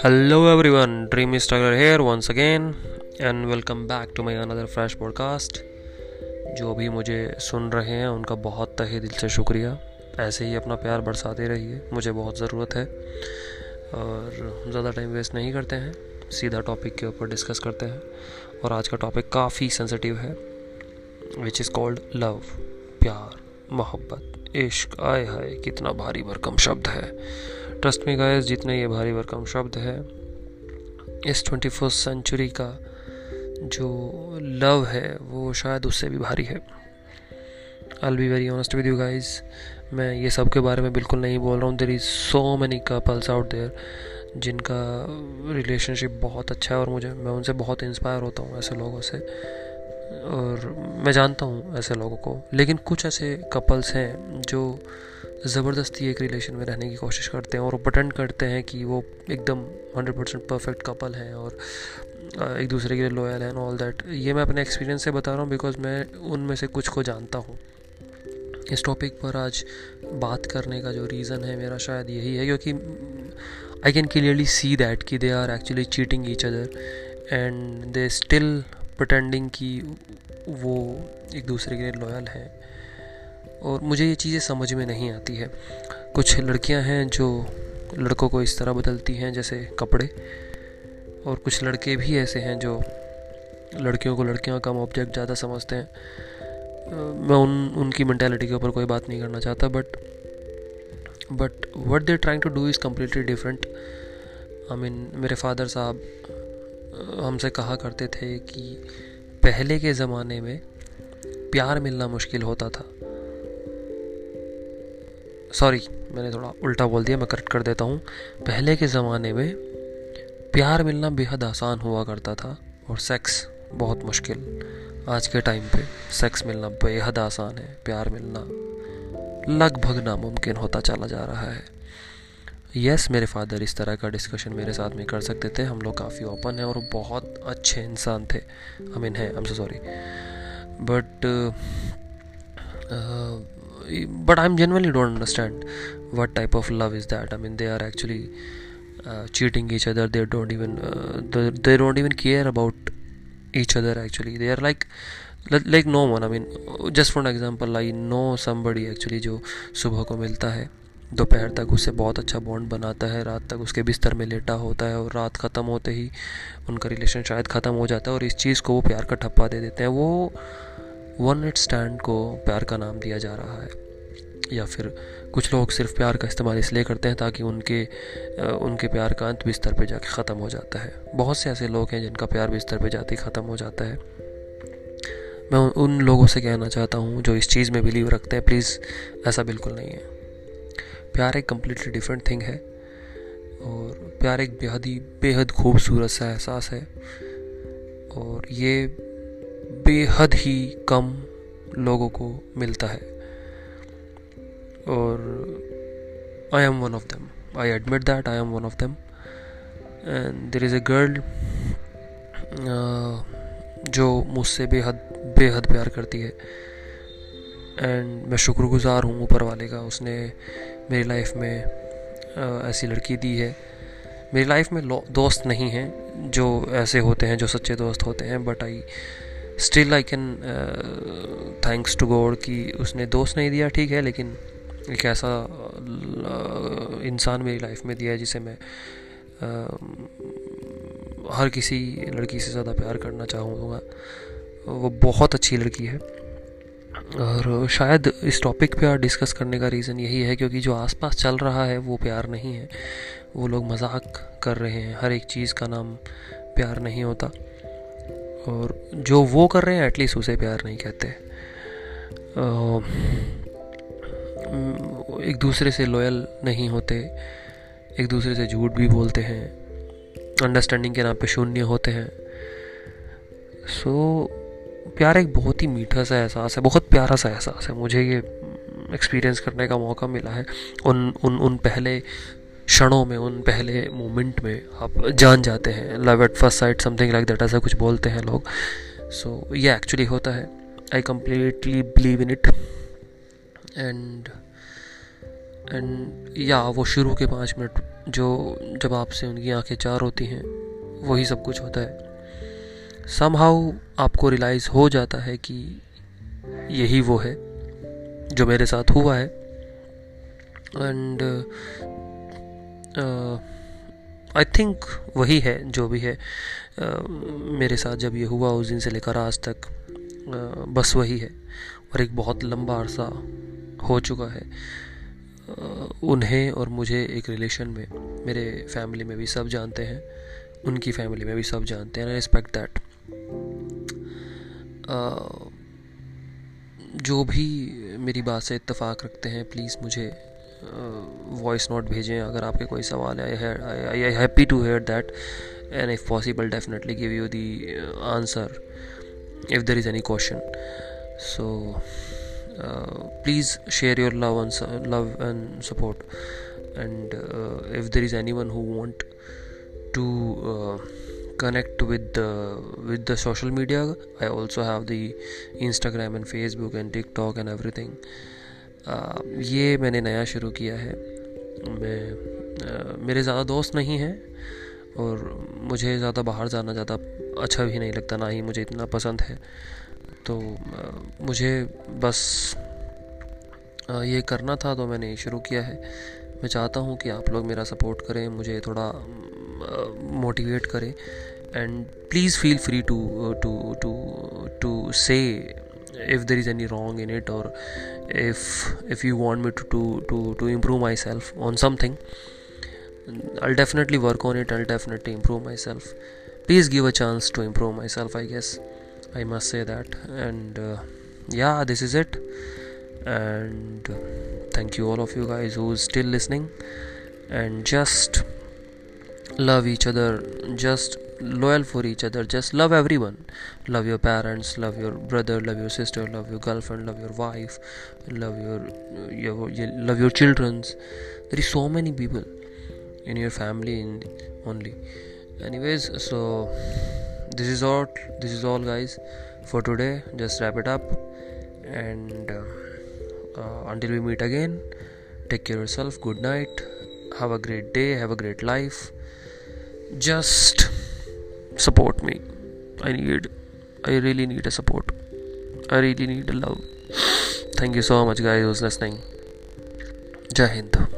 Hello everyone, Dreamy Struggler here once again and welcome back to my another fresh podcast. जो भी मुझे सुन रहे हैं उनका बहुत तहे दिल से शुक्रिया। ऐसे ही अपना प्यार बरसाते रहिए मुझे बहुत ज़रूरत है और ज़्यादा टाइम वेस्ट नहीं करते हैं सीधा टॉपिक के ऊपर डिस्कस करते हैं। और आज का टॉपिक काफ़ी सेंसिटिव है विच इज़ कॉल्ड लव प्यार मोहब्बत। इश्क आए हाय, कितना भारी भरकम शब्द है। ट्रस्ट में गायस जितने ये भारी भरकम शब्द है, इस ट्वेंटी फ़र्स्ट सेंचुरी का जो लव है, वो शायद उससे भी भारी है। I be very honest with you guys मैं ये सब के बारे में बिल्कुल नहीं बोल रहा हूँ। There is so many couples out there जिनका रिलेशनशिप बहुत अच्छा है और मुझे, मैं उनसे बहुत इंस्पायर होता हूँ ऐसे लोगों से। और मैं जानता हूँ ऐसे लोगों को, लेकिन कुछ ऐसे कपल्स हैं जो ज़बरदस्ती एक रिलेशन में रहने की कोशिश करते हैं और वो प्रटेंड करते हैं कि वो एकदम हंड्रेड परसेंट परफेक्ट कपल हैं और एक दूसरे के लिए लॉयल हैं ऑल दैट ये मैं अपने एक्सपीरियंस से बता रहा हूँ बिकॉज़ मैं उनमें से कुछ को जानता हूँ। इस टॉपिक पर आज बात करने का जो रीज़न है मेरा शायद यही है क्योंकि I can clearly see that कि they are actually cheating each other and they still pretending कि वो एक दूसरे के लिए लॉयल हैं। और मुझे ये चीज़ें समझ में नहीं आती है। कुछ लड़कियाँ हैं जो लड़कों को इस तरह बदलती हैं, जैसे कपड़े। और कुछ लड़के भी ऐसे हैं जो लड़कियों को लड़कियाँ कम ऑब्जेक्ट ज़्यादा समझते हैं। मैं उन, उनकी मैंटेलिटी के ऊपर कोई बात नहीं करना चाहता but but what they're trying to do is completely different I mean मेरे फादर साहब हमसे कहा करते थे कि पहले के ज़माने में प्यार मिलना मुश्किल होता था। सॉरी मैंने थोड़ा उल्टा बोल दिया, मैं करेक्ट कर देता हूँ। पहले के ज़माने में प्यार मिलना बेहद आसान हुआ करता था और सेक्स बहुत मुश्किल। आज के टाइम पे सेक्स मिलना बेहद आसान है। प्यार मिलना लगभग नामुमकिन होता चला जा रहा है। यस मेरे फादर इस तरह का डिस्कशन मेरे साथ में कर सकते थे। हम लोग काफ़ी ओपन हैं और बहुत अच्छे इंसान थे। आई मीन है I am sorry but but I am generally don't understand what type of love is that I mean they are actually cheating each other they're don't even they don't even care about each other actually they are like like no one I mean just for example I know somebody actually जो सुबह को मिलता है। दोपहर तक उससे बहुत अच्छा बॉन्ड बनाता है, रात तक उसके बिस्तर में लेटा होता है और रात ख़त्म होते ही उनका रिलेशन शायद ख़त्म हो जाता है और इस चीज़ को वो प्यार का ठप्पा दे देते हैं। वो वन नाइट स्टैंड को प्यार का नाम दिया जा रहा है। या फिर कुछ लोग सिर्फ़ प्यार का इस्तेमाल इसलिए करते हैं ताकि उनके उनके प्यार का अंत बिस्तर पे जाके ख़त्म हो जाता है। बहुत से ऐसे लोग हैं जिनका प्यार बिस्तर पे जाते ही ख़त्म हो जाता है। मैं उन लोगों से कहना चाहता हूँ जो इस चीज़ में बिलीव रखते हैं प्लीज़ ऐसा बिल्कुल नहीं है। प्यार एक कम्प्लीटली डिफरेंट थिंग है। और प्यार एक बेहद ही, बेहद खूबसूरत सा एहसास है। और ये बेहद ही कम लोगों को मिलता है। और I am one of them I admit that I am one of them and there is a girl जो मुझसे बेहद बेहद प्यार करती है। एंड मैं शुक्रगुजार हूँ ऊपर वाले का। उसने मेरी लाइफ में uh, ऐसी लड़की दी है। मेरी लाइफ में दोस्त नहीं हैं जो ऐसे होते हैं जो सच्चे दोस्त होते हैं but I still I can thanks to God कि उसने दोस्त नहीं दिया ठीक है लेकिन एक ऐसा इंसान मेरी लाइफ में दिया है जिसे मैं आ, हर किसी लड़की से ज़्यादा प्यार करना चाहूँगा। वो बहुत अच्छी लड़की है। और शायद इस टॉपिक पे डिस्कस करने का रीज़न यही है क्योंकि जो आसपास चल रहा है वो प्यार नहीं है। वो लोग मज़ाक कर रहे हैं। हर एक चीज़ का नाम प्यार नहीं होता। और जो वो कर रहे हैं एटलीस्ट उसे प्यार नहीं कहते। एक दूसरे से लॉयल नहीं होते। एक दूसरे से झूठ भी बोलते हैं। अंडरस्टैंडिंग के नाम पे शून्य होते हैं। सो so, प्यार एक बहुत ही मीठा सा एहसास है बहुत प्यारा सा एहसास है। मुझे ये एक्सपीरियंस करने का मौका मिला है। उन उन उन पहले क्षणों में उन पहले मोमेंट में आप जान जाते हैं। Love at first sight something like that ऐसा कुछ बोलते हैं लोग। सो so, ये एक्चुअली होता है। I completely believe in it and and या वो शुरू के पाँच मिनट जो जब आपसे उनकी आँखें चार होती हैं वही सब कुछ होता है। समहाउ आपको रियलाइज़ हो जाता है कि यही वो है जो मेरे साथ हुआ है। एंड आई थिंक वही है जो भी है uh, मेरे साथ जब ये हुआ उस दिन से लेकर आज तक uh, बस वही है। और एक बहुत लंबा अरसा हो चुका है uh, उन्हें और मुझे एक रिलेशन में मेरे फैमिली में भी सब जानते हैं उनकी फैमिली में भी सब जानते हैं आई रिस्पेक्ट दैट जो भी मेरी बात से इत्तेफाक रखते हैं प्लीज़ मुझे वॉइस नोट भेजें। अगर आपके कोई सवाल है I happy to hear that and if possible definitely give you the answer if there is any question so please share your love love and support. And uh, if there is anyone who want to uh, connect with the with the social media i also have the instagram and facebook and tiktok and everything uh, ये मैंने नया शुरू किया है मैं uh, मेरे ज़्यादा दोस्त नहीं हैं और मुझे ज़्यादा बाहर जाना ज़्यादा अच्छा भी नहीं लगता ना ही मुझे इतना पसंद है तो मुझे बस ये करना था तो मैंने शुरू किया है मैं चाहता हूँ कि आप लोग मेरा सपोर्ट करें मुझे थोड़ा मोटिवेट करें and please feel free to to to to say if there is any wrong in it or if if you want me to to to, to improve myself on something i'll definitely work on it i'll definitely improve myself please give a chance to improve myself i guess I must say that. And uh, yeah, this is it. And thank you all of you guys who's still listening. And just love each other. Just loyal for each other. Just love everyone. Love your parents. Love your brother. Love your sister. Love your girlfriend. Love your wife. Love your, your, your love your childrens. There is so many people in your family in only. Anyways, so this is all this is all guys for today just wrap it up and uh, uh, until we meet again take care of yourself good night have a great day have a great life. Just support me. I need i really need a support. I really need a love. Thank you so much guys who's listening. Jai hind